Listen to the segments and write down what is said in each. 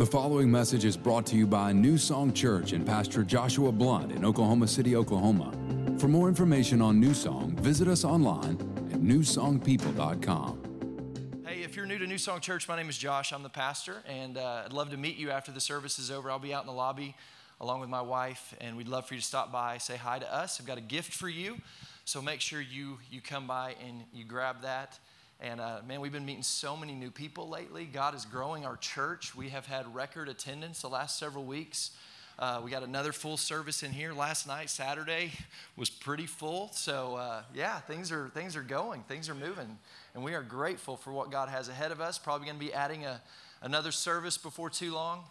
The following message is brought to you by New Song Church and Pastor Joshua Blunt in Oklahoma City, Oklahoma. For more information on New Song, visit us online at newsongpeople.com. Hey, if you're new to New Song Church, my name is Josh. I'm the pastor, and uh, I'd love to meet you after the service is over. I'll be out in the lobby along with my wife, and we'd love for you to stop by, say hi to us. I've got a gift for you, so make sure you you come by and you grab that. And uh, man, we've been meeting so many new people lately. God is growing our church. We have had record attendance the last several weeks. Uh, we got another full service in here last night. Saturday was pretty full. So uh, yeah, things are things are going. Things are moving, and we are grateful for what God has ahead of us. Probably going to be adding a, another service before too long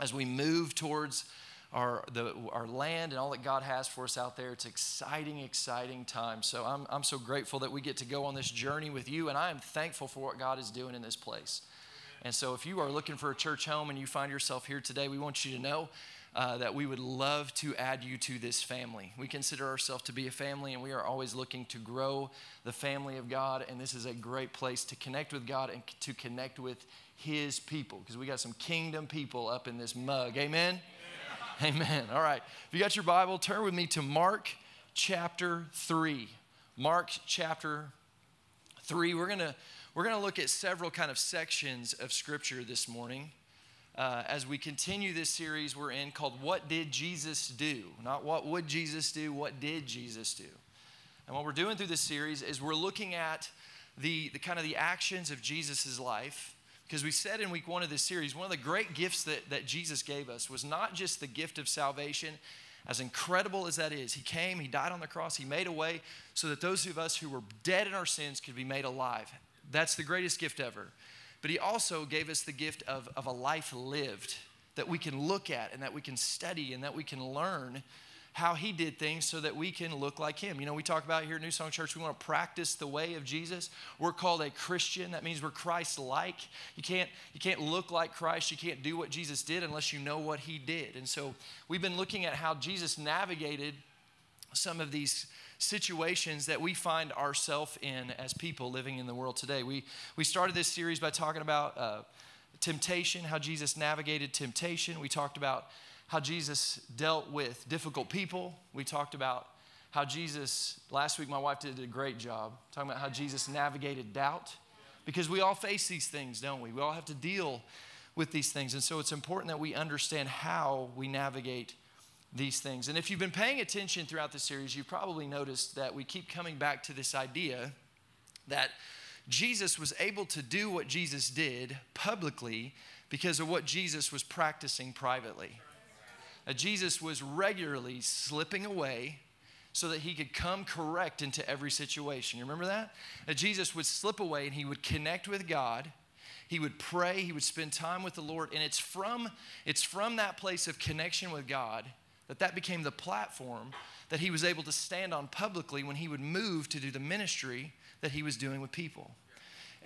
as we move towards our, the, our land and all that God has for us out there. It's exciting, exciting time. So I'm, I'm so grateful that we get to go on this journey with you, and I am thankful for what God is doing in this place. And so if you are looking for a church home and you find yourself here today, we want you to know uh, that we would love to add you to this family. We consider ourselves to be a family, and we are always looking to grow the family of God. And this is a great place to connect with God and to connect with His people because we got some kingdom people up in this mug. Amen? Amen. All right. If you got your Bible, turn with me to Mark chapter 3. Mark chapter 3. We're going to we're going to look at several kind of sections of scripture this morning. Uh, as we continue this series we're in called What Did Jesus Do? Not what would Jesus do, what did Jesus do? And what we're doing through this series is we're looking at the, the kind of the actions of Jesus' life because we said in week one of this series, one of the great gifts that, that Jesus gave us was not just the gift of salvation, as incredible as that is. He came, He died on the cross, He made a way so that those of us who were dead in our sins could be made alive. That's the greatest gift ever. But He also gave us the gift of, of a life lived that we can look at and that we can study and that we can learn how he did things so that we can look like him. You know, we talk about here at New Song Church, we want to practice the way of Jesus. We're called a Christian. That means we're Christ-like. You can't, you can't look like Christ. You can't do what Jesus did unless you know what he did. And so we've been looking at how Jesus navigated some of these situations that we find ourselves in as people living in the world today. We, we started this series by talking about uh, temptation, how Jesus navigated temptation. We talked about how Jesus dealt with difficult people. We talked about how Jesus, last week, my wife did a great job talking about how Jesus navigated doubt. Because we all face these things, don't we? We all have to deal with these things. And so it's important that we understand how we navigate these things. And if you've been paying attention throughout the series, you've probably noticed that we keep coming back to this idea that Jesus was able to do what Jesus did publicly because of what Jesus was practicing privately. Uh, Jesus was regularly slipping away so that he could come correct into every situation. You remember that? that? Jesus would slip away and he would connect with God. He would pray, he would spend time with the Lord, and it's from it's from that place of connection with God that that became the platform that he was able to stand on publicly when he would move to do the ministry that he was doing with people.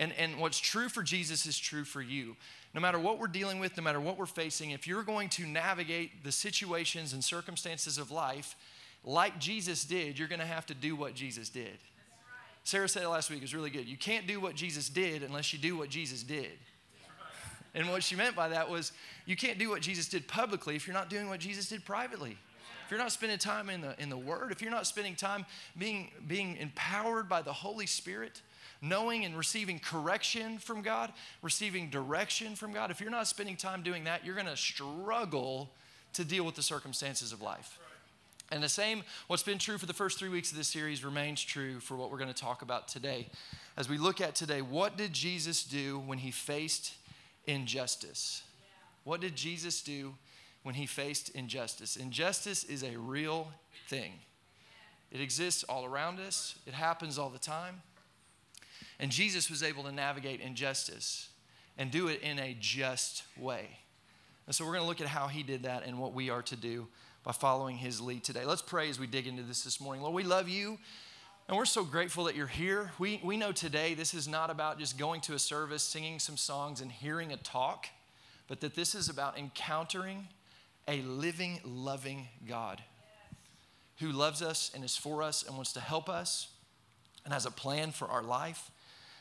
And, and what's true for Jesus is true for you. No matter what we're dealing with, no matter what we're facing, if you're going to navigate the situations and circumstances of life like Jesus did, you're going to have to do what Jesus did. Sarah said it last week, it was really good. You can't do what Jesus did unless you do what Jesus did. And what she meant by that was you can't do what Jesus did publicly if you're not doing what Jesus did privately. If you're not spending time in the, in the Word, if you're not spending time being, being empowered by the Holy Spirit, knowing and receiving correction from God, receiving direction from God, if you're not spending time doing that, you're going to struggle to deal with the circumstances of life. And the same, what's been true for the first three weeks of this series remains true for what we're going to talk about today. As we look at today, what did Jesus do when he faced injustice? What did Jesus do when he faced injustice? Injustice is a real thing, it exists all around us, it happens all the time. And Jesus was able to navigate injustice and do it in a just way. And so we're going to look at how he did that and what we are to do by following his lead today. Let's pray as we dig into this this morning. Lord, we love you. And we're so grateful that you're here. We, we know today this is not about just going to a service, singing some songs, and hearing a talk, but that this is about encountering a living, loving God who loves us and is for us and wants to help us and has a plan for our life.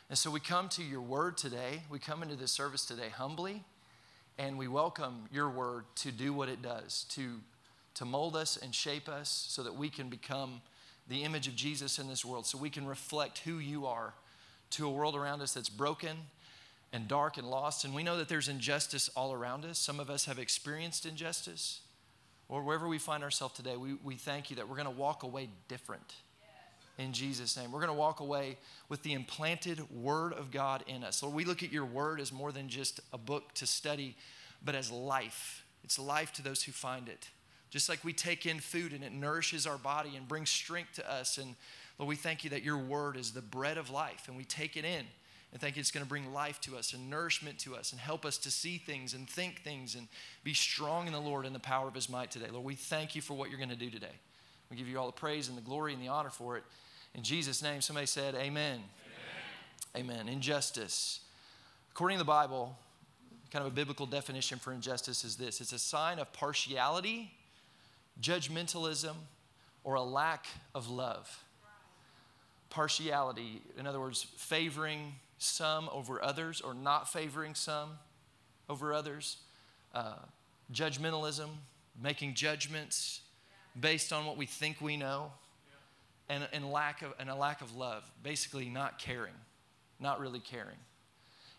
And so we come to your word today. We come into this service today humbly And we welcome your word to do what it does, to, to mold us and shape us so that we can become the image of Jesus in this world, so we can reflect who you are to a world around us that's broken and dark and lost. And we know that there's injustice all around us. Some of us have experienced injustice. Or wherever we find ourselves today, we, we thank you that we're going to walk away different in Jesus' name. We're going to walk away with the implanted Word of God in us. Lord, we look at your Word as more than just a book to study, but as life. It's life to those who find it. Just like we take in food and it nourishes our body and brings strength to us. And Lord, we thank you that your Word is the bread of life, and we take it in. And thank you it's going to bring life to us and nourishment to us and help us to see things and think things and be strong in the Lord and the power of his might today. Lord, we thank you for what you're going to do today. We give you all the praise and the glory and the honor for it. In Jesus' name, somebody said, Amen. Amen. Amen. Injustice. According to the Bible, kind of a biblical definition for injustice is this it's a sign of partiality, judgmentalism, or a lack of love. Partiality, in other words, favoring some over others or not favoring some over others. Uh, judgmentalism, making judgments based on what we think we know and, and, lack of, and a lack of love, basically not caring, not really caring.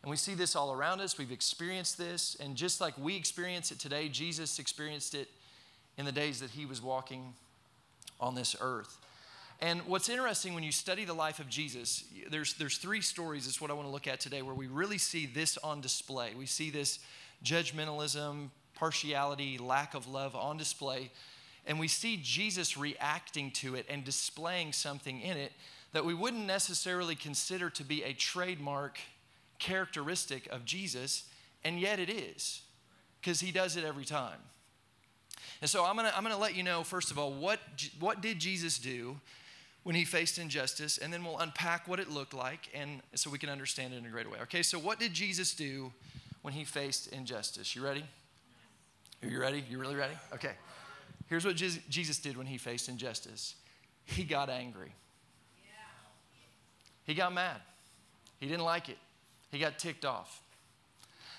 And we see this all around us. We've experienced this. And just like we experience it today, Jesus experienced it in the days that he was walking on this earth. And what's interesting when you study the life of Jesus, there's, there's three stories, is what I want to look at today, where we really see this on display. We see this judgmentalism, partiality, lack of love on display and we see Jesus reacting to it and displaying something in it that we wouldn't necessarily consider to be a trademark characteristic of Jesus, and yet it is, because he does it every time. And so I'm gonna, I'm gonna let you know, first of all, what, what did Jesus do when he faced injustice, and then we'll unpack what it looked like, and so we can understand it in a greater way. Okay, so what did Jesus do when he faced injustice? You ready? Are you ready? You really ready? Okay. Here's what Jesus did when he faced injustice he got angry. He got mad. He didn't like it. He got ticked off.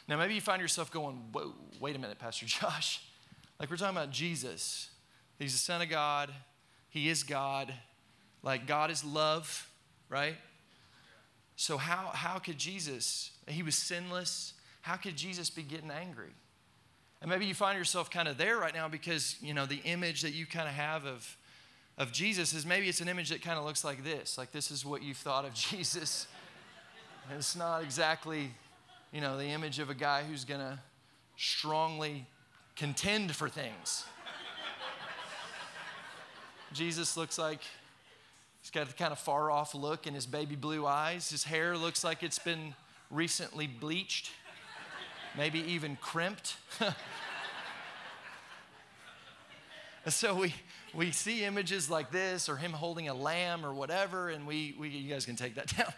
Now, maybe you find yourself going, Whoa, wait a minute, Pastor Josh. Like, we're talking about Jesus. He's the Son of God, He is God. Like, God is love, right? So, how, how could Jesus, He was sinless, how could Jesus be getting angry? And maybe you find yourself kind of there right now because, you know, the image that you kind of have of, of Jesus is maybe it's an image that kind of looks like this. Like this is what you've thought of Jesus. And it's not exactly, you know, the image of a guy who's going to strongly contend for things. Jesus looks like he's got a kind of far off look in his baby blue eyes. His hair looks like it's been recently bleached maybe even crimped. so we, we see images like this or him holding a lamb or whatever, and we, we you guys can take that down.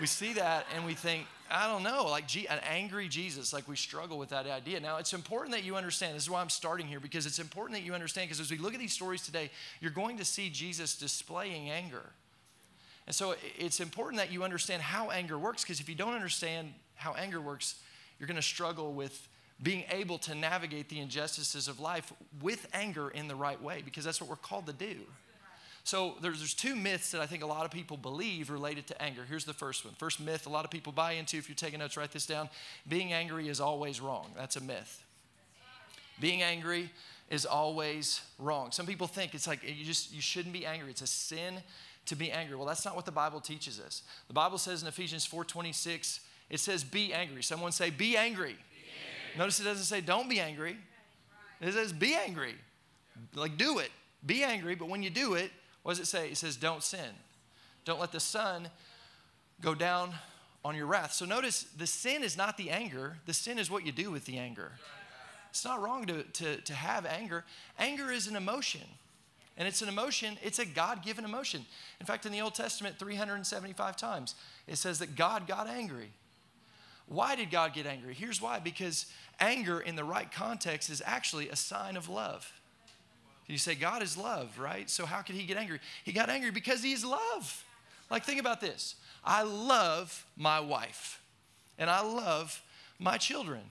We see that and we think, I don't know, like an angry Jesus, like we struggle with that idea. Now, it's important that you understand, this is why I'm starting here, because it's important that you understand, because as we look at these stories today, you're going to see Jesus displaying anger. And so it's important that you understand how anger works, because if you don't understand how anger works, you're going to struggle with being able to navigate the injustices of life with anger in the right way because that's what we're called to do. So there's, there's two myths that I think a lot of people believe related to anger. Here's the first one. First myth a lot of people buy into, if you're taking notes, write this down. Being angry is always wrong. That's a myth. Being angry is always wrong. Some people think it's like you just you shouldn't be angry. It's a sin to be angry. Well, that's not what the Bible teaches us. The Bible says in Ephesians 4:26, it says, be angry. Someone say, be angry. be angry. Notice it doesn't say, don't be angry. It says, be angry. Like, do it. Be angry, but when you do it, what does it say? It says, don't sin. Don't let the sun go down on your wrath. So notice the sin is not the anger, the sin is what you do with the anger. It's not wrong to, to, to have anger. Anger is an emotion. And it's an emotion, it's a God given emotion. In fact, in the Old Testament, 375 times, it says that God got angry. Why did God get angry? Here's why because anger in the right context is actually a sign of love. You say, God is love, right? So how could he get angry? He got angry because he's love. Like, think about this I love my wife and I love my children.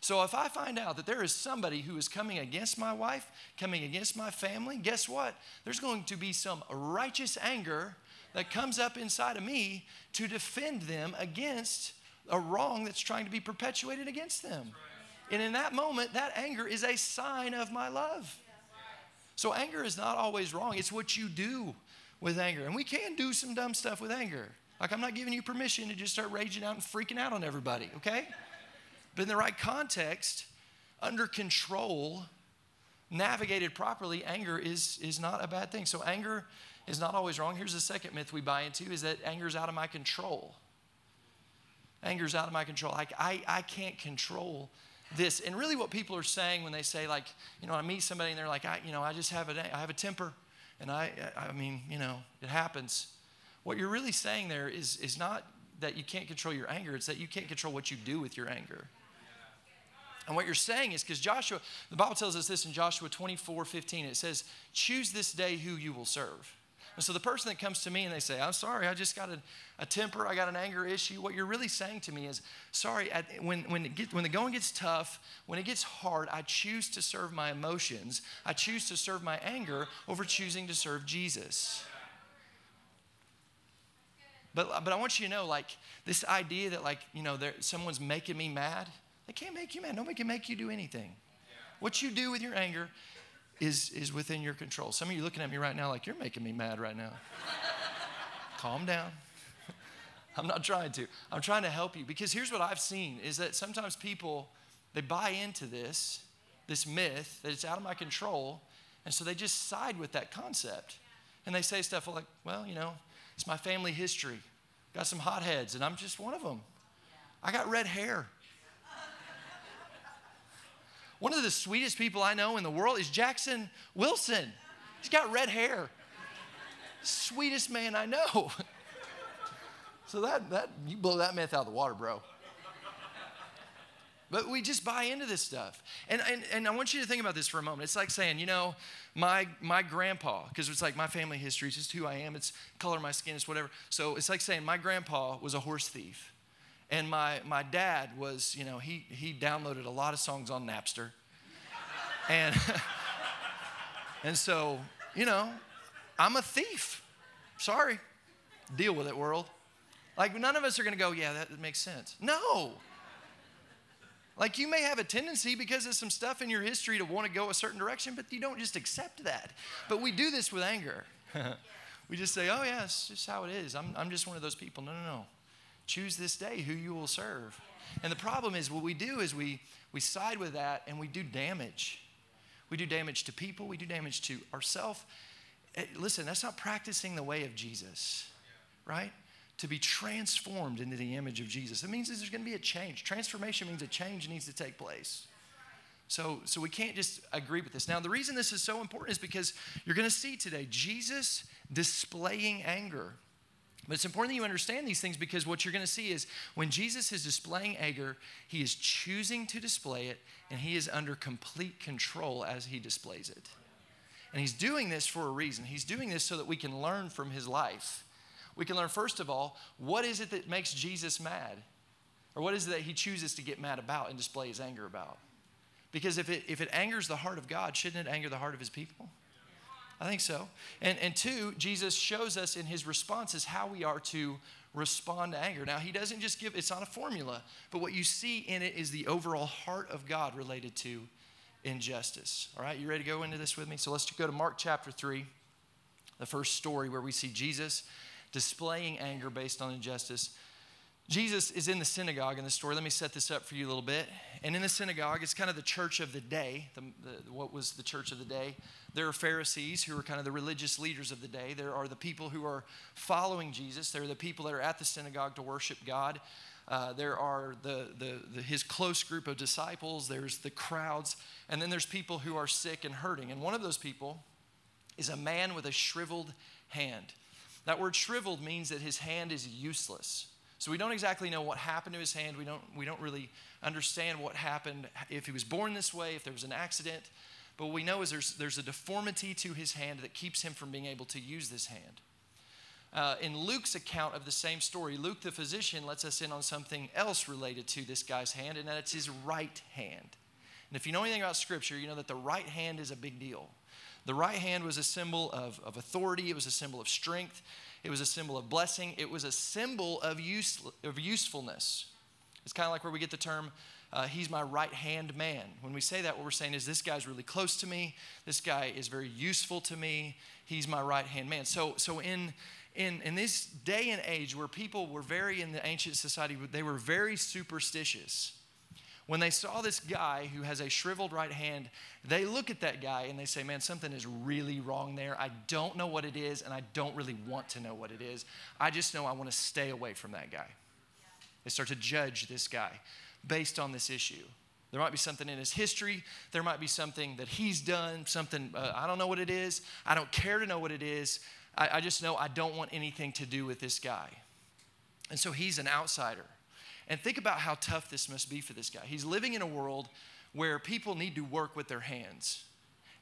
So if I find out that there is somebody who is coming against my wife, coming against my family, guess what? There's going to be some righteous anger that comes up inside of me to defend them against a wrong that's trying to be perpetuated against them. And in that moment, that anger is a sign of my love. So anger is not always wrong, it's what you do with anger. And we can do some dumb stuff with anger. Like, I'm not giving you permission to just start raging out and freaking out on everybody, okay? But in the right context, under control, navigated properly, anger is, is not a bad thing. So, anger is not always wrong. Here's the second myth we buy into is that anger is out of my control. Anger is out of my control. I, I, I can't control this. And really, what people are saying when they say, like, you know, I meet somebody and they're like, I, you know, I just have a, I have a temper, and I, I mean, you know, it happens. What you're really saying there is, is not that you can't control your anger, it's that you can't control what you do with your anger. And what you're saying is because Joshua, the Bible tells us this in Joshua 24 15, it says, Choose this day who you will serve. And so the person that comes to me and they say, I'm sorry, I just got a, a temper, I got an anger issue, what you're really saying to me is, sorry, when, when, get, when the going gets tough, when it gets hard, I choose to serve my emotions. I choose to serve my anger over choosing to serve Jesus. But, but I want you to know, like, this idea that, like, you know, someone's making me mad, they can't make you mad. Nobody can make you do anything. What you do with your anger is, is within your control. Some of you looking at me right now like, you're making me mad right now. Calm down. I'm not trying to. I'm trying to help you because here's what I've seen is that sometimes people they buy into this this myth that it's out of my control and so they just side with that concept. And they say stuff like, well, you know, it's my family history. Got some hotheads and I'm just one of them. I got red hair. One of the sweetest people I know in the world is Jackson Wilson. He's got red hair. Sweetest man I know. So that, that you blow that myth out of the water, bro. But we just buy into this stuff. And, and, and I want you to think about this for a moment. It's like saying, you know, my, my grandpa, because it's like my family history, it's just who I am, it's color of my skin, it's whatever. So it's like saying my grandpa was a horse thief. And my, my dad was, you know, he, he downloaded a lot of songs on Napster. And, and so, you know, I'm a thief. Sorry. Deal with it, world. Like, none of us are going to go, yeah, that, makes sense. No. Like, you may have a tendency because of some stuff in your history to want to go a certain direction, but you don't just accept that. But we do this with anger. we just say, oh, yeah, it's just how it is. I'm, I'm just one of those people. No, no, no. Choose this day who you will serve. And the problem is, what we do is we, we side with that and we do damage. We do damage to people, we do damage to ourselves. Eh, listen, that's not practicing the way of Jesus, right? To be transformed into the image of Jesus. It means there's going to be a change. Transformation means a change needs to take place. So, so we can't just agree with this. Now, the reason this is so important is because you're going to see today Jesus displaying anger. But it's important that you understand these things because what you're going to see is when Jesus is displaying anger, he is choosing to display it and he is under complete control as he displays it. And he's doing this for a reason. He's doing this so that we can learn from his life. We can learn, first of all, what is it that makes Jesus mad? Or what is it that he chooses to get mad about and display his anger about? Because if it, if it angers the heart of God, shouldn't it anger the heart of his people? I think so. And, and two, Jesus shows us in his responses how we are to respond to anger. Now, he doesn't just give, it's not a formula, but what you see in it is the overall heart of God related to injustice. All right, you ready to go into this with me? So let's go to Mark chapter 3, the first story where we see Jesus displaying anger based on injustice. Jesus is in the synagogue in the story. Let me set this up for you a little bit. And in the synagogue, it's kind of the church of the day. The, the, what was the church of the day? There are Pharisees who are kind of the religious leaders of the day. There are the people who are following Jesus. There are the people that are at the synagogue to worship God. Uh, there are the, the, the, his close group of disciples. There's the crowds. And then there's people who are sick and hurting. And one of those people is a man with a shriveled hand. That word shriveled means that his hand is useless. So we don't exactly know what happened to his hand. We don't, we don't really understand what happened, if he was born this way, if there was an accident. But what we know is there's, there's a deformity to his hand that keeps him from being able to use this hand. Uh, in Luke's account of the same story, Luke the physician lets us in on something else related to this guy's hand, and that it's his right hand. And if you know anything about Scripture, you know that the right hand is a big deal. The right hand was a symbol of, of authority, it was a symbol of strength, it was a symbol of blessing, it was a symbol of, use, of usefulness. It's kind of like where we get the term, uh, he's my right hand man. When we say that, what we're saying is this guy's really close to me, this guy is very useful to me, he's my right hand man. So, so in, in, in this day and age where people were very, in the ancient society, they were very superstitious when they saw this guy who has a shriveled right hand, they look at that guy and they say, Man, something is really wrong there. I don't know what it is, and I don't really want to know what it is. I just know I want to stay away from that guy. They start to judge this guy based on this issue. There might be something in his history. There might be something that he's done, something, uh, I don't know what it is. I don't care to know what it is. I, I just know I don't want anything to do with this guy. And so he's an outsider. And think about how tough this must be for this guy. He's living in a world where people need to work with their hands,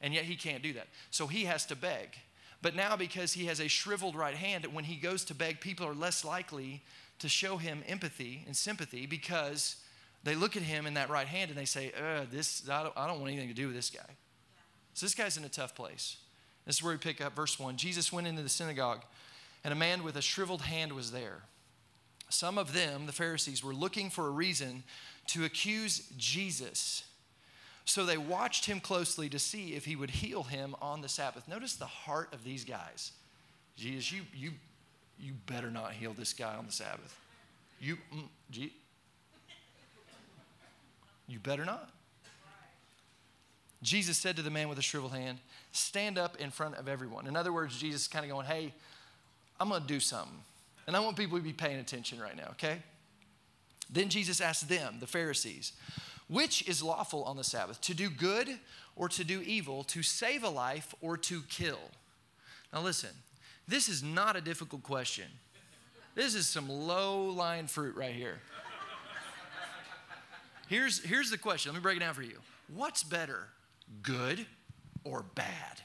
and yet he can't do that. So he has to beg. But now, because he has a shriveled right hand, when he goes to beg, people are less likely to show him empathy and sympathy because they look at him in that right hand and they say, this, I don't, I don't want anything to do with this guy. So this guy's in a tough place. This is where we pick up verse 1. Jesus went into the synagogue, and a man with a shriveled hand was there. Some of them, the Pharisees, were looking for a reason to accuse Jesus. So they watched him closely to see if he would heal him on the Sabbath. Notice the heart of these guys. Jesus, you, you, you better not heal this guy on the Sabbath. You, mm, you better not. Jesus said to the man with the shriveled hand, Stand up in front of everyone. In other words, Jesus is kind of going, Hey, I'm going to do something. And I want people to be paying attention right now, okay? Then Jesus asked them, the Pharisees, which is lawful on the Sabbath, to do good or to do evil, to save a life or to kill? Now listen, this is not a difficult question. This is some low line fruit right here. Here's, here's the question. Let me break it down for you. What's better, good or bad?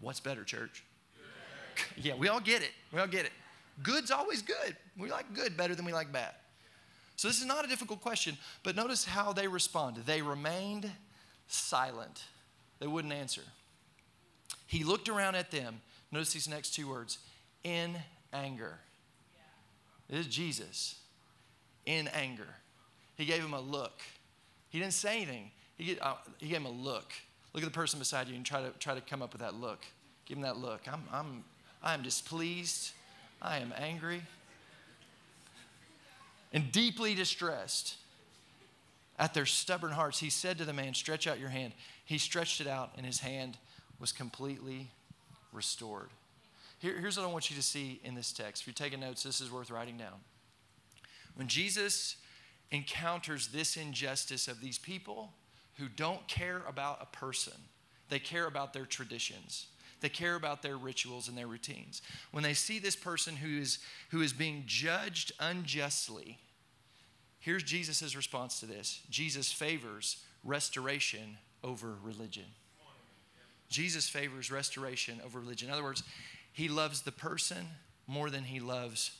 What's better, church? yeah, we all get it. We all get it. Good's always good. We like good better than we like bad. So this is not a difficult question, but notice how they responded. They remained silent. They wouldn't answer. He looked around at them. Notice these next two words in anger. This is Jesus in anger. He gave him a look. He didn't say anything. He, gave, uh, he gave him a look. Look at the person beside you and try to, try to come up with that look. Give him that look. I'm, I'm, I am displeased. I am angry and deeply distressed at their stubborn hearts. He said to the man, Stretch out your hand. He stretched it out, and his hand was completely restored. Here, here's what I want you to see in this text. If you're taking notes, this is worth writing down. When Jesus encounters this injustice of these people who don't care about a person, they care about their traditions. They care about their rituals and their routines. When they see this person who is, who is being judged unjustly, here's Jesus' response to this Jesus favors restoration over religion. Jesus favors restoration over religion. In other words, he loves the person more than he loves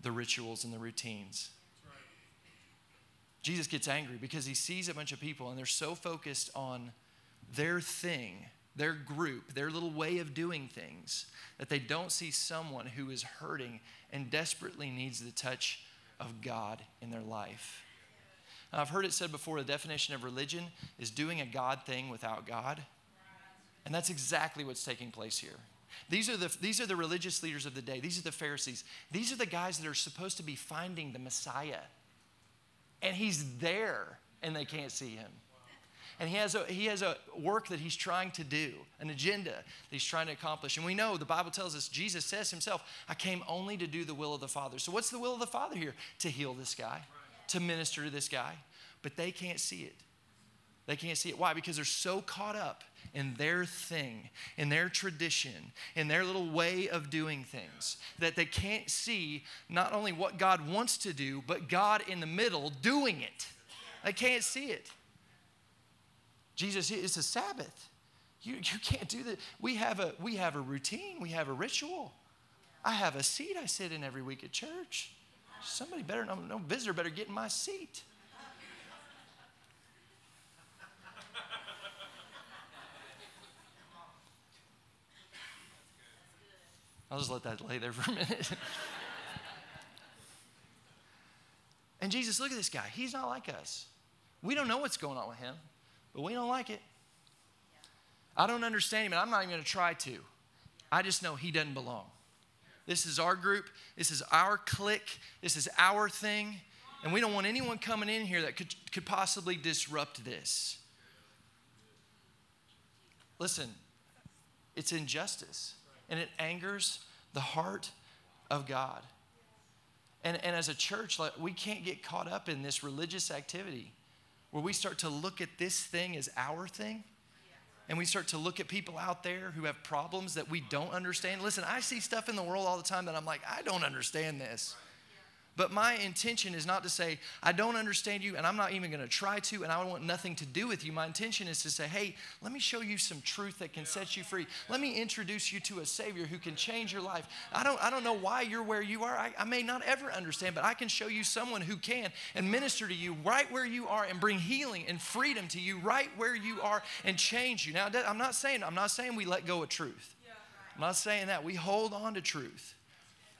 the rituals and the routines. Jesus gets angry because he sees a bunch of people and they're so focused on their thing their group, their little way of doing things, that they don't see someone who is hurting and desperately needs the touch of God in their life. Now, I've heard it said before the definition of religion is doing a God thing without God. And that's exactly what's taking place here. These are, the, these are the religious leaders of the day. These are the Pharisees. These are the guys that are supposed to be finding the Messiah. And he's there, and they can't see him. And he has, a, he has a work that he's trying to do, an agenda that he's trying to accomplish. And we know the Bible tells us, Jesus says himself, I came only to do the will of the Father. So, what's the will of the Father here? To heal this guy, to minister to this guy. But they can't see it. They can't see it. Why? Because they're so caught up in their thing, in their tradition, in their little way of doing things, that they can't see not only what God wants to do, but God in the middle doing it. They can't see it. Jesus, it's a Sabbath. You, you can't do that. We have, a, we have a routine, we have a ritual. I have a seat I sit in every week at church. Somebody better, no, no visitor better get in my seat. I'll just let that lay there for a minute. and Jesus, look at this guy. He's not like us. We don't know what's going on with him, but we don't like it. I don't understand him, and I'm not even going to try to. I just know he doesn't belong. This is our group. This is our clique. This is our thing. And we don't want anyone coming in here that could, could possibly disrupt this. Listen, it's injustice and it angers the heart of God. And, and as a church, like, we can't get caught up in this religious activity where we start to look at this thing as our thing and we start to look at people out there who have problems that we don't understand. Listen, I see stuff in the world all the time that I'm like, I don't understand this. But my intention is not to say, I don't understand you and I'm not even going to try to and I want nothing to do with you. My intention is to say, hey, let me show you some truth that can set you free. Let me introduce you to a Savior who can change your life. I don't, I don't know why you're where you are. I, I may not ever understand, but I can show you someone who can and minister to you right where you are and bring healing and freedom to you right where you are and change you. Now, I'm not saying, I'm not saying we let go of truth. I'm not saying that. We hold on to truth.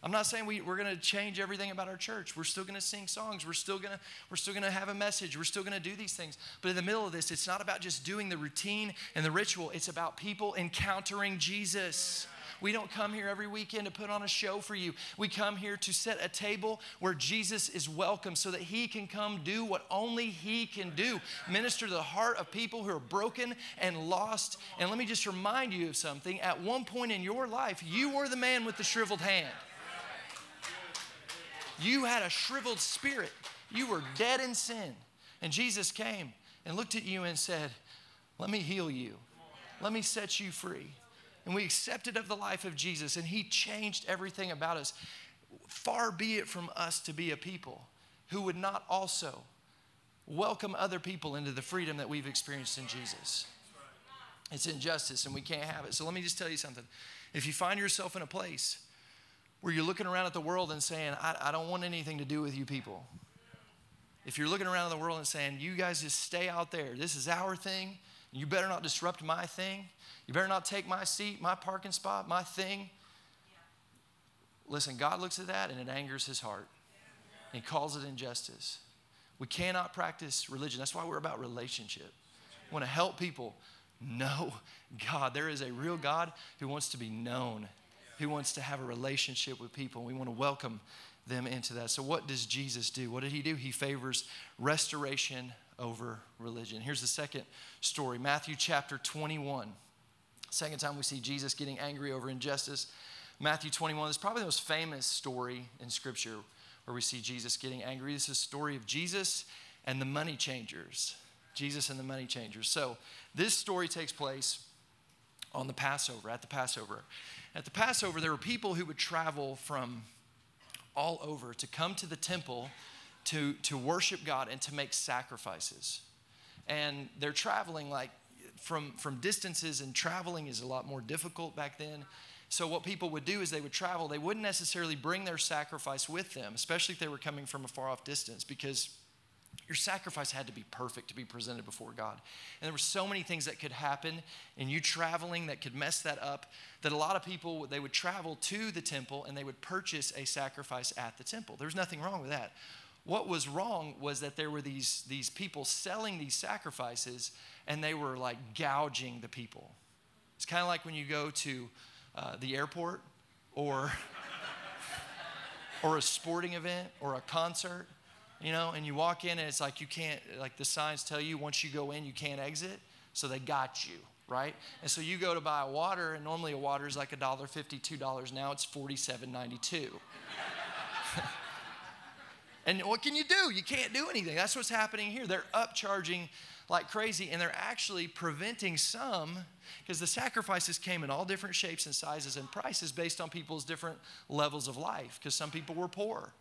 I'm not saying we, we're going to change everything about our church. We're still going to sing songs. We're still going to we're still going to have a message. We're still going to do these things. But in the middle of this, it's not about just doing the routine and the ritual. It's about people encountering Jesus. We don't come here every weekend to put on a show for you. We come here to set a table where Jesus is welcome so that he can come do what only he can do minister to the heart of people who are broken and lost. And let me just remind you of something. At one point in your life, you were the man with the shriveled hand. You had a shriveled spirit. You were dead in sin. And Jesus came and looked at you and said, Let me heal you. Let me set you free. And we accepted of the life of Jesus, and He changed everything about us. Far be it from us to be a people who would not also welcome other people into the freedom that we've experienced in Jesus. It's injustice, and we can't have it. So let me just tell you something. If you find yourself in a place where you're looking around at the world and saying, I, I don't want anything to do with you people. If you're looking around at the world and saying, you guys just stay out there, this is our thing, you better not disrupt my thing, you better not take my seat, my parking spot, my thing. Listen, God looks at that and it angers his heart. He calls it injustice. We cannot practice religion. That's why we're about relationship. We want to help people know God. There is a real God who wants to be known who wants to have a relationship with people. We want to welcome them into that. So, what does Jesus do? What did he do? He favors restoration over religion. Here's the second story Matthew chapter 21. Second time we see Jesus getting angry over injustice. Matthew 21 is probably the most famous story in Scripture where we see Jesus getting angry. This is a story of Jesus and the money changers. Jesus and the money changers. So, this story takes place on the Passover, at the Passover. At the Passover, there were people who would travel from all over to come to the temple to, to worship God and to make sacrifices. And they're traveling like from, from distances, and traveling is a lot more difficult back then. So, what people would do is they would travel. They wouldn't necessarily bring their sacrifice with them, especially if they were coming from a far off distance, because your sacrifice had to be perfect to be presented before God. And there were so many things that could happen in you traveling that could mess that up that a lot of people they would travel to the temple and they would purchase a sacrifice at the temple. There's nothing wrong with that. What was wrong was that there were these, these people selling these sacrifices and they were like gouging the people. It's kind of like when you go to uh, the airport or, or a sporting event or a concert you know, and you walk in and it's like you can't, like the signs tell you once you go in, you can't exit. So they got you, right? And so you go to buy water, and normally a water is like a dollar fifty, two dollars. Now it's forty-seven ninety-two. and what can you do? You can't do anything. That's what's happening here. They're upcharging like crazy, and they're actually preventing some because the sacrifices came in all different shapes and sizes and prices based on people's different levels of life. Because some people were poor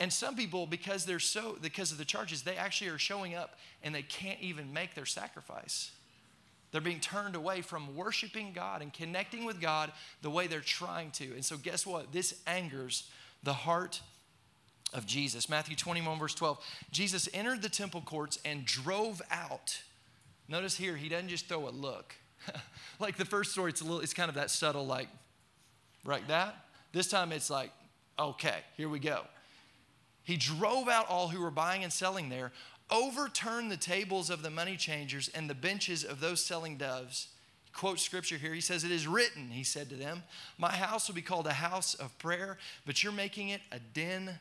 and some people, because they're so, because of the charges, they actually are showing up and they can't even make their sacrifice. They're being turned away from worshiping God and connecting with God the way they're trying to. And so, guess what? This angers the heart of Jesus. Matthew 21, verse 12. Jesus entered the temple courts and drove out. Notice here, he doesn't just throw a look. like the first story, it's a little, it's kind of that subtle, like, like that. This time it's like, okay, here we go. He drove out all who were buying and selling there, overturned the tables of the money changers and the benches of those selling doves. Quote scripture here. He says, It is written, he said to them, My house will be called a house of prayer, but you're making it a den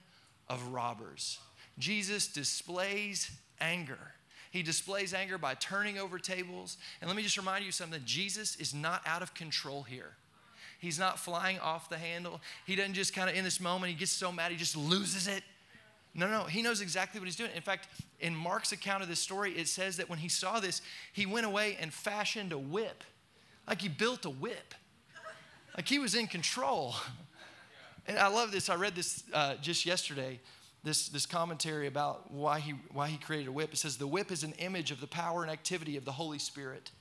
of robbers. Jesus displays anger. He displays anger by turning over tables. And let me just remind you something Jesus is not out of control here. He's not flying off the handle. He doesn't just kind of in this moment, he gets so mad, he just loses it. No, no, he knows exactly what he's doing. In fact, in Mark's account of this story, it says that when he saw this, he went away and fashioned a whip. Like he built a whip. Like he was in control. And I love this. I read this uh, just yesterday, this, this commentary about why he, why he created a whip. It says, The whip is an image of the power and activity of the Holy Spirit.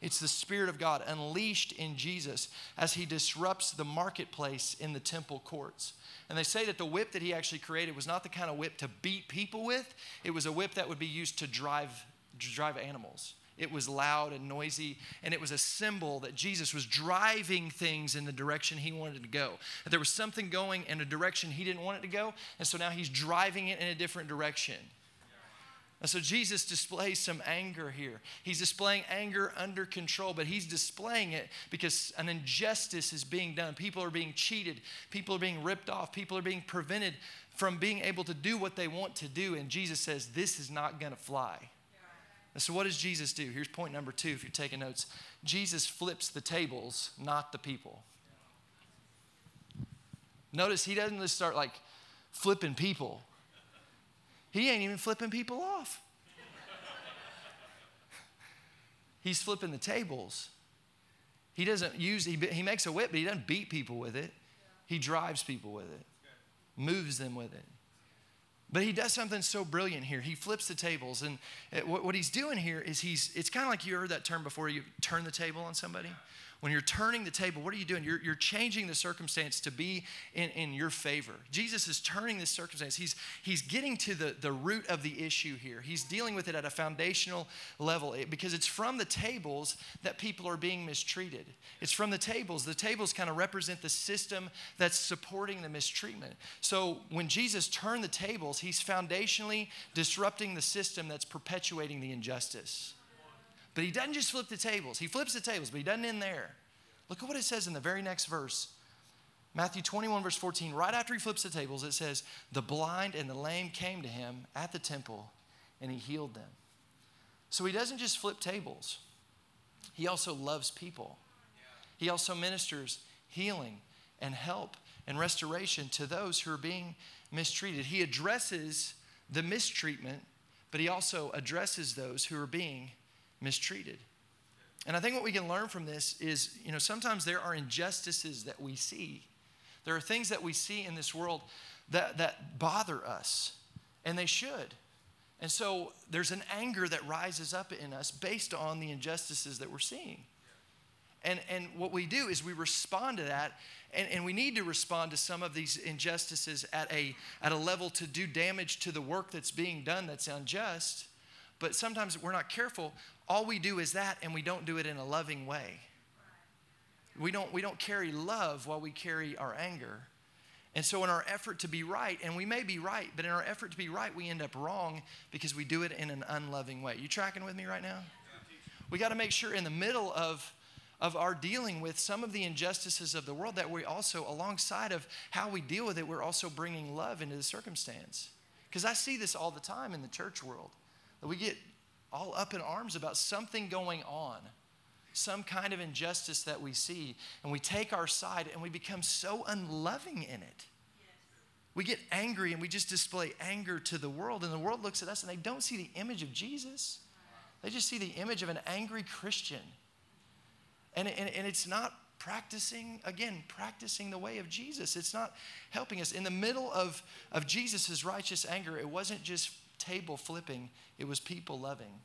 It's the Spirit of God unleashed in Jesus as he disrupts the marketplace in the temple courts. And they say that the whip that he actually created was not the kind of whip to beat people with, it was a whip that would be used to drive, drive animals. It was loud and noisy, and it was a symbol that Jesus was driving things in the direction he wanted to go. That there was something going in a direction he didn't want it to go, and so now he's driving it in a different direction. And so Jesus displays some anger here. He's displaying anger under control, but he's displaying it because an injustice is being done. People are being cheated, people are being ripped off, people are being prevented from being able to do what they want to do. And Jesus says, This is not going to fly. And so, what does Jesus do? Here's point number two if you're taking notes Jesus flips the tables, not the people. Notice he doesn't just start like flipping people. He ain't even flipping people off. He's flipping the tables. He doesn't use, he, he makes a whip, but he doesn't beat people with it. He drives people with it, moves them with it. But he does something so brilliant here. He flips the tables. And uh, what, what he's doing here is he's, it's kind of like you heard that term before you turn the table on somebody when you're turning the table, what are you doing? You're, you're changing the circumstance to be in, in your favor. Jesus is turning this circumstance. He's, he's getting to the, the root of the issue here. He's dealing with it at a foundational level eh, because it's from the tables that people are being mistreated. It's from the tables. The tables kind of represent the system that's supporting the mistreatment. So when Jesus turned the tables, he's foundationally disrupting the system that's perpetuating the injustice. But he doesn't just flip the tables. He flips the tables, but he doesn't end there. Look at what it says in the very next verse. Matthew 21, verse 14, right after he flips the tables, it says, The blind and the lame came to him at the temple, and he healed them. So he doesn't just flip tables, he also loves people. He also ministers healing and help and restoration to those who are being mistreated. He addresses the mistreatment, but he also addresses those who are being mistreated. And I think what we can learn from this is, you know, sometimes there are injustices that we see. There are things that we see in this world that, that bother us, and they should. And so there's an anger that rises up in us based on the injustices that we're seeing. And, and what we do is we respond to that, and, and we need to respond to some of these injustices at a, at a level to do damage to the work that's being done that's unjust. But sometimes we're not careful all we do is that and we don't do it in a loving way. We don't, we don't carry love while we carry our anger. And so, in our effort to be right, and we may be right, but in our effort to be right, we end up wrong because we do it in an unloving way. You tracking with me right now? We got to make sure in the middle of, of our dealing with some of the injustices of the world that we also, alongside of how we deal with it, we're also bringing love into the circumstance. Because I see this all the time in the church world. We get all up in arms about something going on, some kind of injustice that we see, and we take our side and we become so unloving in it. We get angry and we just display anger to the world, and the world looks at us and they don't see the image of Jesus. They just see the image of an angry Christian. And, and, and it's not practicing, again, practicing the way of Jesus. It's not helping us. In the middle of, of Jesus' righteous anger, it wasn't just table flipping, it was people loving.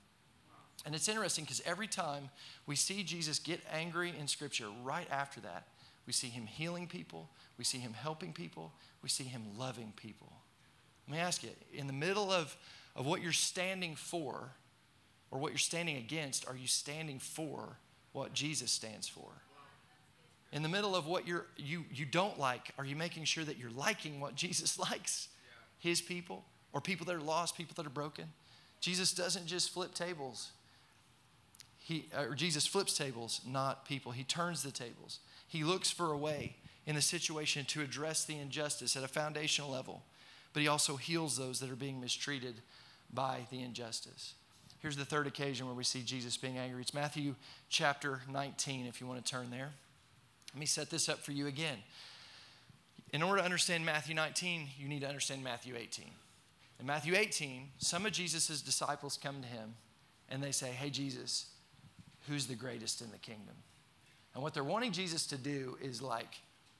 And it's interesting because every time we see Jesus get angry in Scripture, right after that, we see him healing people, we see him helping people, we see him loving people. Let me ask you in the middle of, of what you're standing for or what you're standing against, are you standing for what Jesus stands for? In the middle of what you're, you, you don't like, are you making sure that you're liking what Jesus likes? His people or people that are lost, people that are broken? Jesus doesn't just flip tables. He, or Jesus flips tables, not people. He turns the tables. He looks for a way in the situation to address the injustice at a foundational level, but he also heals those that are being mistreated by the injustice. Here's the third occasion where we see Jesus being angry. It's Matthew chapter 19, if you want to turn there. Let me set this up for you again. In order to understand Matthew 19, you need to understand Matthew 18. In Matthew 18, some of Jesus' disciples come to him and they say, Hey, Jesus, who's the greatest in the kingdom? And what they're wanting Jesus to do is like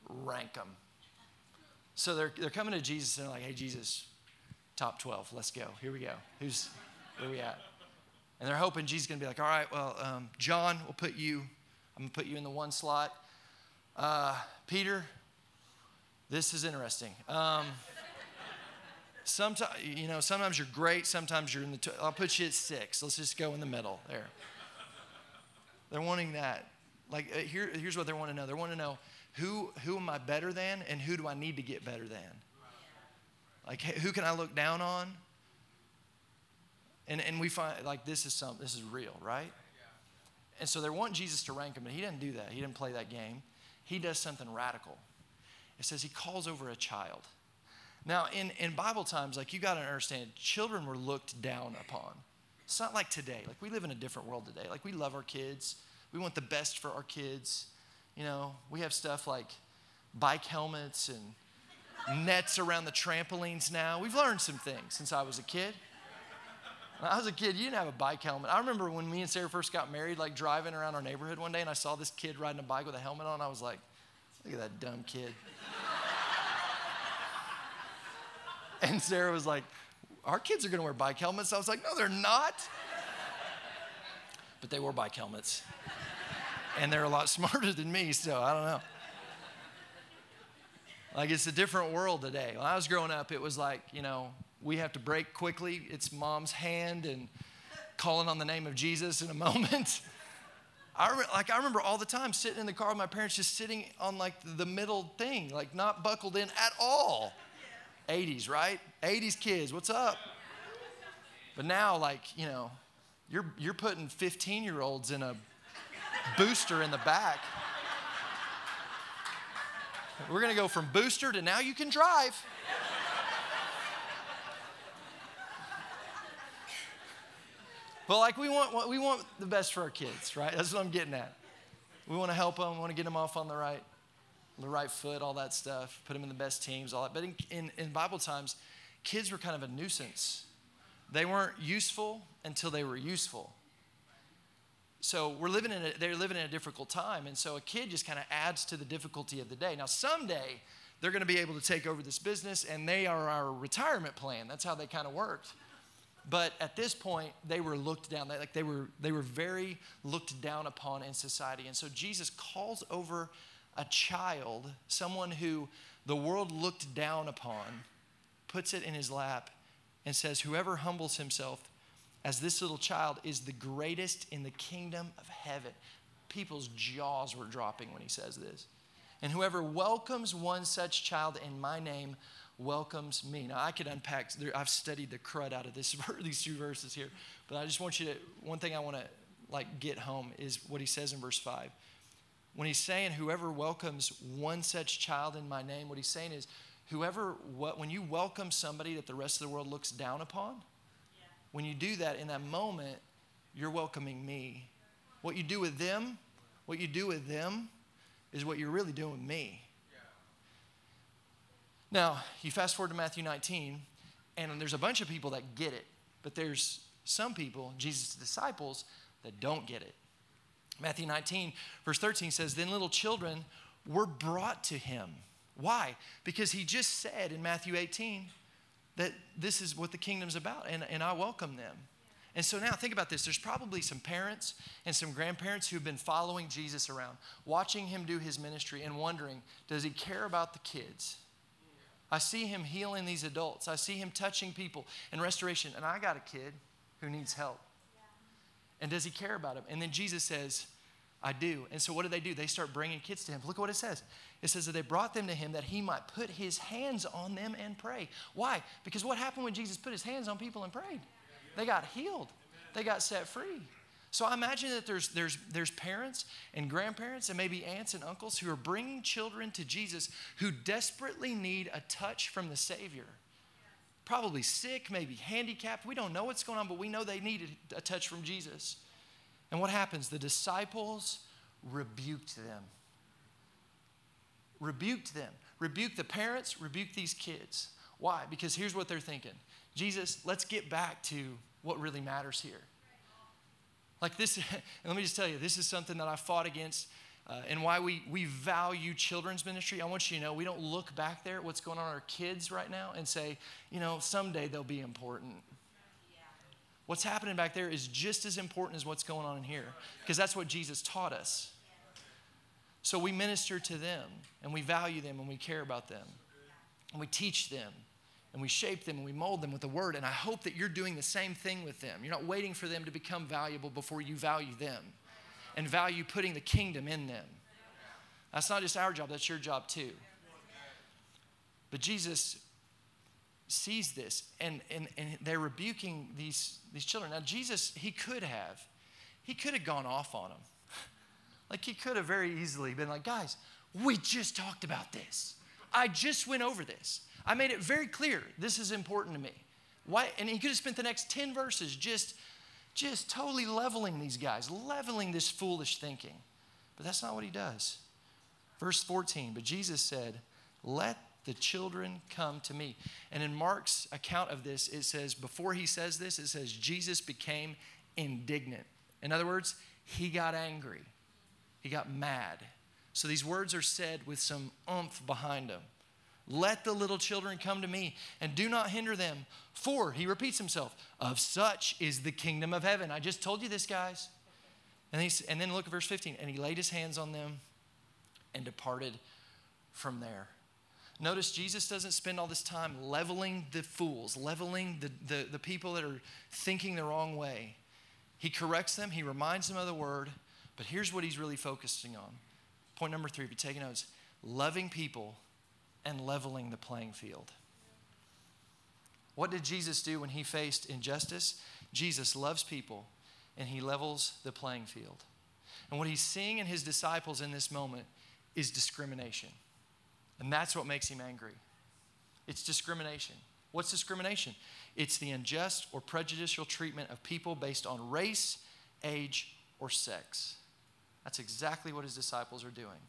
rank them. So they're, they're coming to Jesus and they're like, hey, Jesus, top 12, let's go. Here we go. Who's, where we at? And they're hoping Jesus is going to be like, all right, well, um, John, we'll put you, I'm going to put you in the one slot. Uh, Peter, this is interesting. Um, sometimes, you know, sometimes you're great, sometimes you're in the, I'll put you at six. Let's just go in the middle there. They're wanting that. Like, uh, here, here's what they want to know. They want to know who, who am I better than and who do I need to get better than? Like, who can I look down on? And, and we find, like, this is some, this is real, right? And so they want Jesus to rank them, but he didn't do that. He didn't play that game. He does something radical. It says he calls over a child. Now, in, in Bible times, like, you got to understand, children were looked down upon. It's not like today. Like, we live in a different world today. Like, we love our kids. We want the best for our kids. You know, we have stuff like bike helmets and nets around the trampolines now. We've learned some things since I was a kid. When I was a kid, you didn't have a bike helmet. I remember when me and Sarah first got married, like driving around our neighborhood one day, and I saw this kid riding a bike with a helmet on. I was like, look at that dumb kid. and Sarah was like, our kids are gonna wear bike helmets. I was like, no, they're not. But they wore bike helmets and they're a lot smarter than me, so I don't know. Like it's a different world today. When I was growing up, it was like, you know, we have to brake quickly. It's mom's hand and calling on the name of Jesus in a moment. I re- like I remember all the time sitting in the car with my parents, just sitting on like the middle thing, like not buckled in at all. 80s, right? 80s kids, what's up? But now, like you know, you're you're putting 15 year olds in a booster in the back. We're going to go from booster to now you can drive. But like we want, we want the best for our kids, right? That's what I'm getting at. We want to help them, we want to get them off on the right, the right foot, all that stuff. Put them in the best teams, all that. But in, in, in Bible times, kids were kind of a nuisance. They weren't useful until they were useful so we're living in a, they're living in a difficult time and so a kid just kind of adds to the difficulty of the day now someday they're going to be able to take over this business and they are our retirement plan that's how they kind of worked but at this point they were looked down like they were they were very looked down upon in society and so jesus calls over a child someone who the world looked down upon puts it in his lap and says whoever humbles himself as this little child is the greatest in the kingdom of heaven. People's jaws were dropping when he says this. And whoever welcomes one such child in my name welcomes me. Now, I could unpack, I've studied the crud out of this, these two verses here, but I just want you to, one thing I want to like get home is what he says in verse 5. When he's saying, whoever welcomes one such child in my name, what he's saying is, whoever, what, when you welcome somebody that the rest of the world looks down upon, when you do that in that moment, you're welcoming me. What you do with them, what you do with them is what you're really doing with me. Now, you fast forward to Matthew 19, and there's a bunch of people that get it, but there's some people, Jesus' disciples, that don't get it. Matthew 19, verse 13 says, Then little children were brought to him. Why? Because he just said in Matthew 18, that this is what the kingdom's about, and, and I welcome them. And so now think about this. There's probably some parents and some grandparents who've been following Jesus around, watching him do his ministry and wondering, does he care about the kids? I see him healing these adults. I see him touching people and restoration. And I got a kid who needs help. And does he care about him? And then Jesus says, I do. And so what do they do? They start bringing kids to him. Look at what it says. It says that they brought them to him that he might put his hands on them and pray. Why? Because what happened when Jesus put his hands on people and prayed? They got healed, they got set free. So I imagine that there's, there's, there's parents and grandparents and maybe aunts and uncles who are bringing children to Jesus who desperately need a touch from the Savior. Probably sick, maybe handicapped. We don't know what's going on, but we know they needed a touch from Jesus. And what happens? The disciples rebuked them. Rebuked them. Rebuked the parents, rebuked these kids. Why? Because here's what they're thinking Jesus, let's get back to what really matters here. Like this, and let me just tell you, this is something that I fought against uh, and why we, we value children's ministry. I want you to know we don't look back there at what's going on our kids right now and say, you know, someday they'll be important. What's happening back there is just as important as what's going on in here because that's what Jesus taught us. So we minister to them and we value them and we care about them and we teach them and we shape them and we mold them with the word. And I hope that you're doing the same thing with them. You're not waiting for them to become valuable before you value them and value putting the kingdom in them. That's not just our job, that's your job too. But Jesus sees this and, and, and they're rebuking these, these children. Now, Jesus, he could have, he could have gone off on them. Like he could have very easily been like, guys, we just talked about this. I just went over this. I made it very clear this is important to me. Why? And he could have spent the next 10 verses just, just totally leveling these guys, leveling this foolish thinking. But that's not what he does. Verse 14, but Jesus said, Let the children come to me. And in Mark's account of this, it says, before he says this, it says, Jesus became indignant. In other words, he got angry, he got mad. So these words are said with some oomph behind them. Let the little children come to me and do not hinder them. For, he repeats himself, of such is the kingdom of heaven. I just told you this, guys. And, he, and then look at verse 15. And he laid his hands on them and departed from there. Notice Jesus doesn't spend all this time leveling the fools, leveling the, the, the people that are thinking the wrong way. He corrects them, he reminds them of the word, but here's what he's really focusing on. Point number three, if you're taking notes loving people and leveling the playing field. What did Jesus do when he faced injustice? Jesus loves people and he levels the playing field. And what he's seeing in his disciples in this moment is discrimination. And that's what makes him angry. It's discrimination. What's discrimination? It's the unjust or prejudicial treatment of people based on race, age, or sex. That's exactly what his disciples are doing.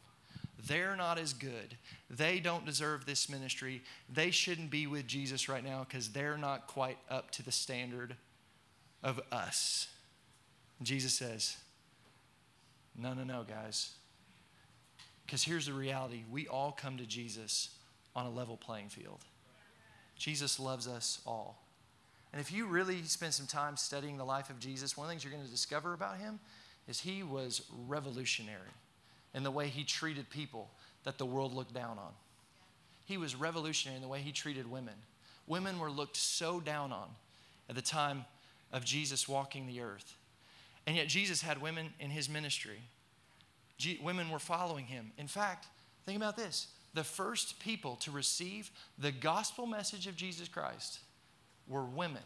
They're not as good. They don't deserve this ministry. They shouldn't be with Jesus right now because they're not quite up to the standard of us. Jesus says, No, no, no, guys. Because here's the reality we all come to Jesus on a level playing field. Jesus loves us all. And if you really spend some time studying the life of Jesus, one of the things you're going to discover about him is he was revolutionary in the way he treated people that the world looked down on. He was revolutionary in the way he treated women. Women were looked so down on at the time of Jesus walking the earth. And yet, Jesus had women in his ministry G- women were following him. In fact, think about this the first people to receive the gospel message of Jesus Christ were women.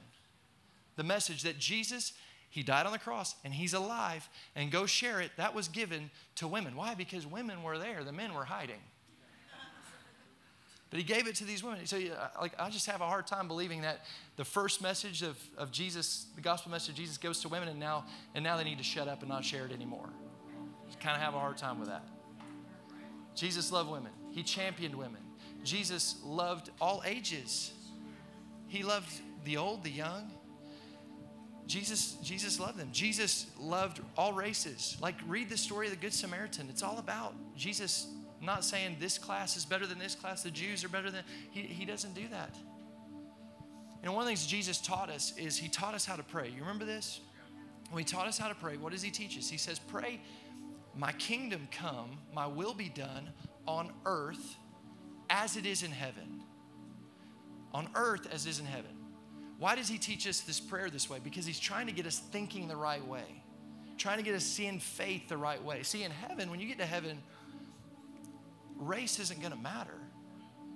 The message that Jesus, he died on the cross and he's alive and go share it, that was given to women. Why? Because women were there, the men were hiding. But he gave it to these women. So, like, I just have a hard time believing that the first message of, of Jesus, the gospel message of Jesus, goes to women, and now, and now they need to shut up and not share it anymore kind of have a hard time with that. Jesus loved women, He championed women. Jesus loved all ages. He loved the old, the young. Jesus, Jesus loved them. Jesus loved all races. Like, read the story of the Good Samaritan. It's all about Jesus not saying this class is better than this class, the Jews are better than. He, he doesn't do that. And one of the things Jesus taught us is he taught us how to pray. You remember this? When he taught us how to pray, what does he teach us? He says, Pray, my kingdom come, my will be done on earth as it is in heaven. On earth as it is in heaven. Why does he teach us this prayer this way? Because he's trying to get us thinking the right way, trying to get us seeing faith the right way. See, in heaven, when you get to heaven, race isn't going to matter.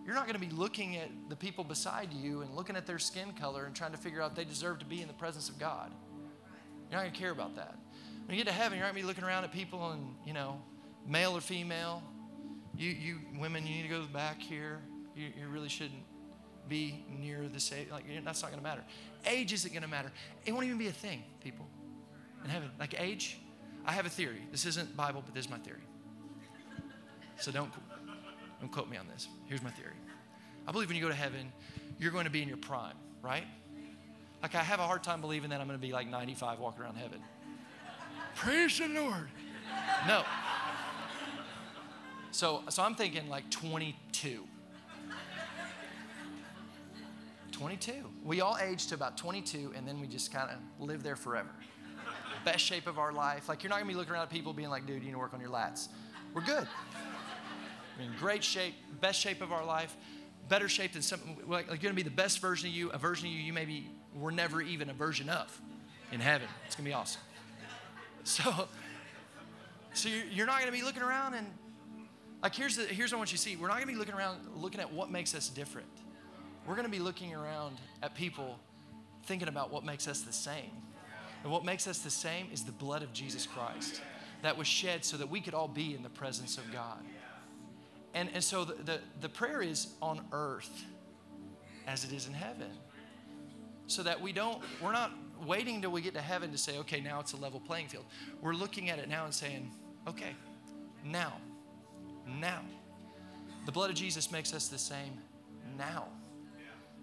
You're not going to be looking at the people beside you and looking at their skin color and trying to figure out they deserve to be in the presence of God. You're not going to care about that. When you get to heaven, you're not going to be looking around at people and, you know, male or female. You, you women, you need to go back here. You, you really shouldn't be near the same. Like, that's not going to matter. Age isn't going to matter. It won't even be a thing, people, in heaven. Like age, I have a theory. This isn't Bible, but this is my theory. So don't, don't quote me on this. Here's my theory. I believe when you go to heaven, you're going to be in your prime, right? Like I have a hard time believing that I'm going to be like 95 walking around heaven. Praise the Lord. No. So, so I'm thinking like 22. 22. We all age to about 22, and then we just kind of live there forever. Best shape of our life. Like, you're not gonna be looking around at people being like, dude, you need to work on your lats. We're good. I mean, great shape, best shape of our life, better shape than some, like, you're gonna be the best version of you, a version of you you maybe were never even a version of in heaven. It's gonna be awesome. So, so you're not gonna be looking around and, like, here's, the, here's what I want you to see. We're not gonna be looking around looking at what makes us different we're going to be looking around at people thinking about what makes us the same. And what makes us the same is the blood of Jesus Christ that was shed so that we could all be in the presence of God. And, and so the, the, the prayer is on earth as it is in heaven. So that we don't, we're not waiting until we get to heaven to say, okay, now it's a level playing field. We're looking at it now and saying, okay, now, now. The blood of Jesus makes us the same now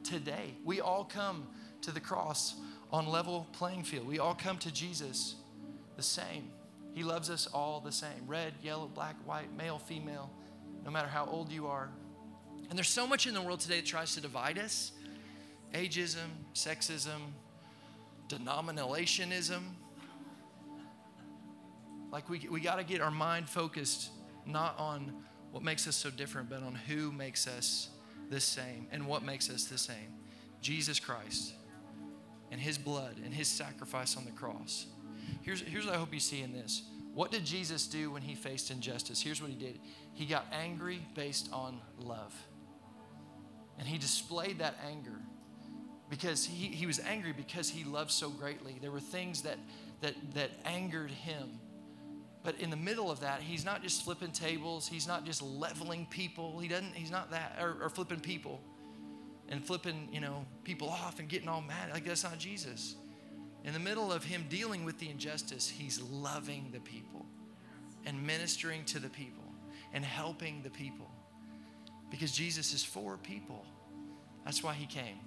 today. We all come to the cross on level playing field. We all come to Jesus the same. He loves us all the same red, yellow, black, white, male, female, no matter how old you are. And there's so much in the world today that tries to divide us ageism, sexism, denominationism. Like, we, we got to get our mind focused not on what makes us so different, but on who makes us the same. And what makes us the same? Jesus Christ and his blood and his sacrifice on the cross. Here's, here's what I hope you see in this. What did Jesus do when he faced injustice? Here's what he did he got angry based on love. And he displayed that anger because he, he was angry because he loved so greatly. There were things that, that, that angered him but in the middle of that, he's not just flipping tables, he's not just leveling people. He doesn't, he's not that, or, or flipping people and flipping, you know, people off and getting all mad. Like that's not Jesus. In the middle of him dealing with the injustice, he's loving the people and ministering to the people and helping the people. Because Jesus is for people. That's why he came.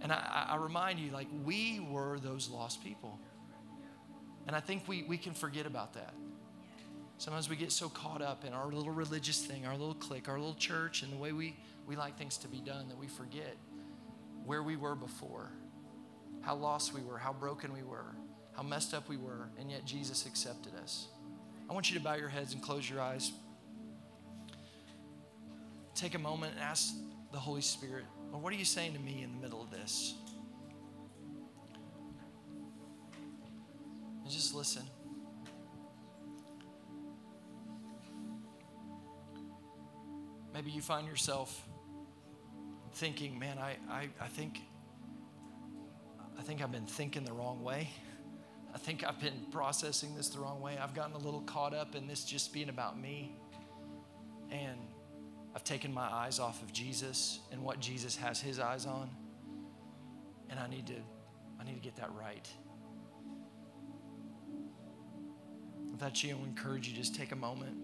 And I, I remind you, like, we were those lost people. And I think we, we can forget about that. Sometimes we get so caught up in our little religious thing, our little clique, our little church, and the way we, we like things to be done that we forget where we were before, how lost we were, how broken we were, how messed up we were, and yet Jesus accepted us. I want you to bow your heads and close your eyes. Take a moment and ask the Holy Spirit, well, what are you saying to me in the middle of this? And just listen. Maybe you find yourself thinking, man, I, I, I think I think I've been thinking the wrong way. I think I've been processing this the wrong way. I've gotten a little caught up in this just being about me. And I've taken my eyes off of Jesus and what Jesus has his eyes on. And I need to I need to get that right. That's you, I encourage you just take a moment.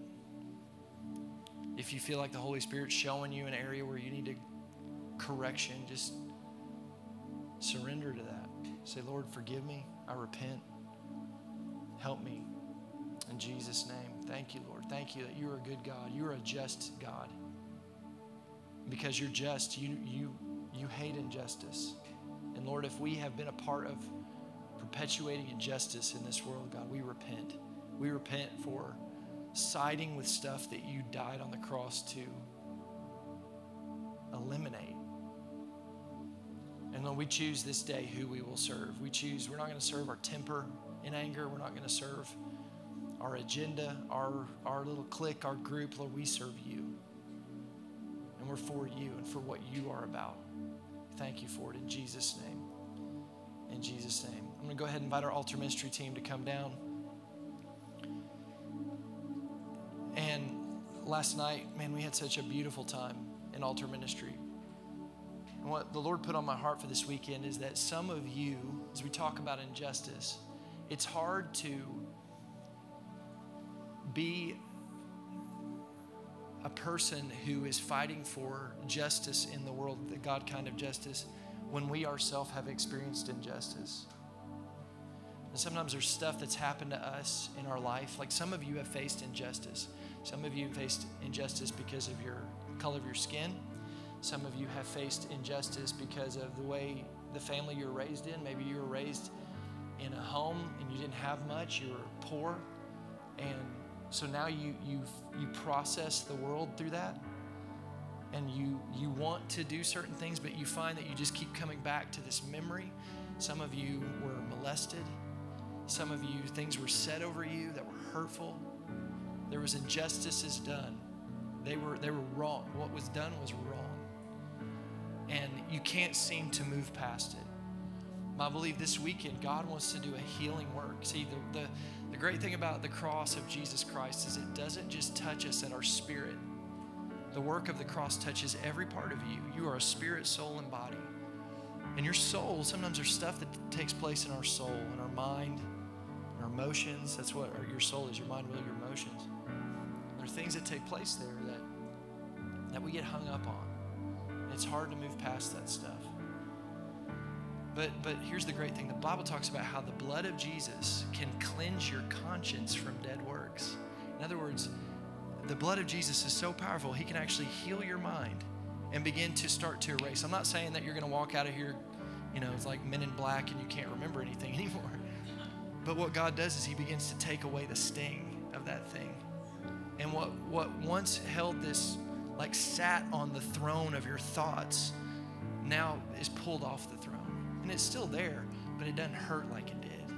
If you feel like the Holy Spirit's showing you an area where you need to correction, just surrender to that. Say, Lord, forgive me. I repent. Help me. In Jesus' name. Thank you, Lord. Thank you that you are a good God. You are a just God. Because you're just, you, you, You hate injustice. And Lord, if we have been a part of perpetuating injustice in this world, God, we repent. We repent for siding with stuff that you died on the cross to eliminate. And Lord, we choose this day who we will serve. We choose, we're not going to serve our temper in anger. We're not going to serve our agenda, our, our little clique, our group. Lord, we serve you. And we're for you and for what you are about. Thank you for it in Jesus' name. In Jesus' name. I'm going to go ahead and invite our altar ministry team to come down. Last night, man, we had such a beautiful time in altar ministry. And what the Lord put on my heart for this weekend is that some of you, as we talk about injustice, it's hard to be a person who is fighting for justice in the world, the God kind of justice, when we ourselves have experienced injustice. And sometimes there's stuff that's happened to us in our life. Like some of you have faced injustice. Some of you have faced injustice because of your color of your skin. Some of you have faced injustice because of the way the family you're raised in. Maybe you were raised in a home and you didn't have much, you were poor. And so now you, you, you process the world through that. And you, you want to do certain things, but you find that you just keep coming back to this memory. Some of you were molested. Some of you, things were said over you that were hurtful. There was injustices done. They were, they were wrong. What was done was wrong. And you can't seem to move past it. I believe this weekend, God wants to do a healing work. See, the, the, the great thing about the cross of Jesus Christ is it doesn't just touch us at our spirit. The work of the cross touches every part of you. You are a spirit, soul, and body. And your soul, sometimes there's stuff that takes place in our soul, in our mind, in our emotions. That's what your soul is, your mind, will, your emotions. There are things that take place there that, that we get hung up on. It's hard to move past that stuff. But, but here's the great thing the Bible talks about how the blood of Jesus can cleanse your conscience from dead works. In other words, the blood of Jesus is so powerful, He can actually heal your mind and begin to start to erase. I'm not saying that you're going to walk out of here, you know, it's like men in black and you can't remember anything anymore. But what God does is He begins to take away the sting of that thing. And what, what once held this, like sat on the throne of your thoughts, now is pulled off the throne and it's still there, but it doesn't hurt like it did.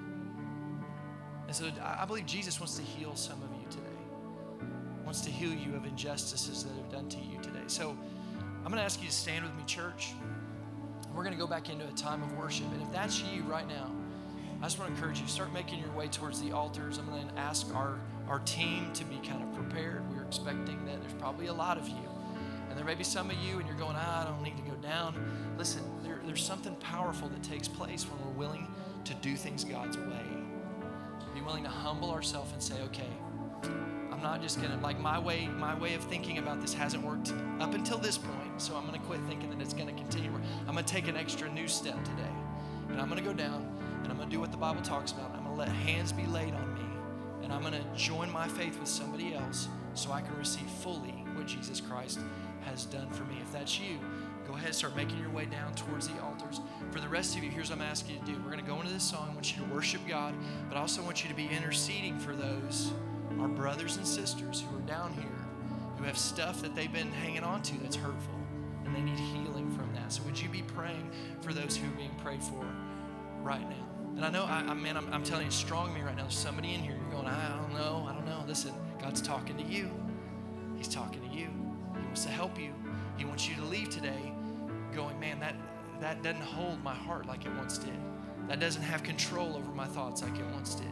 And so I believe Jesus wants to heal some of you today, wants to heal you of injustices that have done to you today. So I'm going to ask you to stand with me, church. We're going to go back into a time of worship. And if that's you right now, I just want to encourage you, start making your way towards the altars. I'm going to ask our, our team to be kind of prepared. We're expecting that there's probably a lot of you. And there may be some of you, and you're going, ah, I don't need to go down. Listen, there, there's something powerful that takes place when we're willing to do things God's way. Be willing to humble ourselves and say, okay, I'm not just gonna like my way, my way of thinking about this hasn't worked up until this point. So I'm gonna quit thinking that it's gonna continue. I'm gonna take an extra new step today. And I'm gonna go down and I'm gonna do what the Bible talks about. I'm gonna let hands be laid on me. And I'm gonna join my faith with somebody else so I can receive fully what Jesus Christ has done for me. If that's you, go ahead and start making your way down towards the altars. For the rest of you, here's what I'm asking you to do. We're going to go into this song. I want you to worship God, but I also want you to be interceding for those, our brothers and sisters who are down here, who have stuff that they've been hanging on to that's hurtful, and they need healing from that. So would you be praying for those who are being prayed for right now? And I know, I, I mean, I'm, I'm telling you, strong me right now. There's somebody in here. You're going, I don't know, I don't know. Listen, God's talking to you. He's talking to you He wants to help you. He wants you to leave today going, man, that, that doesn't hold my heart like it once did. That doesn't have control over my thoughts like it once did.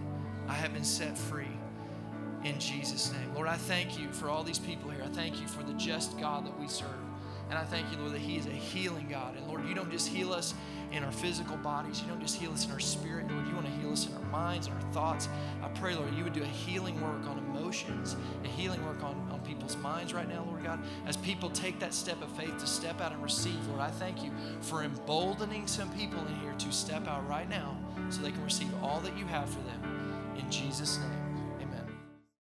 I have been set free in Jesus' name. Lord, I thank you for all these people here. I thank you for the just God that we serve. And I thank you, Lord, that He is a healing God. And Lord, you don't just heal us in our physical bodies, you don't just heal us in our spirit, Lord, you want to heal us in our minds and our thoughts. I pray, Lord, you would do a healing work on emotions, a healing work on, on people's minds right now, Lord God. As people take that step of faith to step out and receive, Lord, I thank you for emboldening some people in here to step out right now so they can receive all that you have for them. In Jesus' name.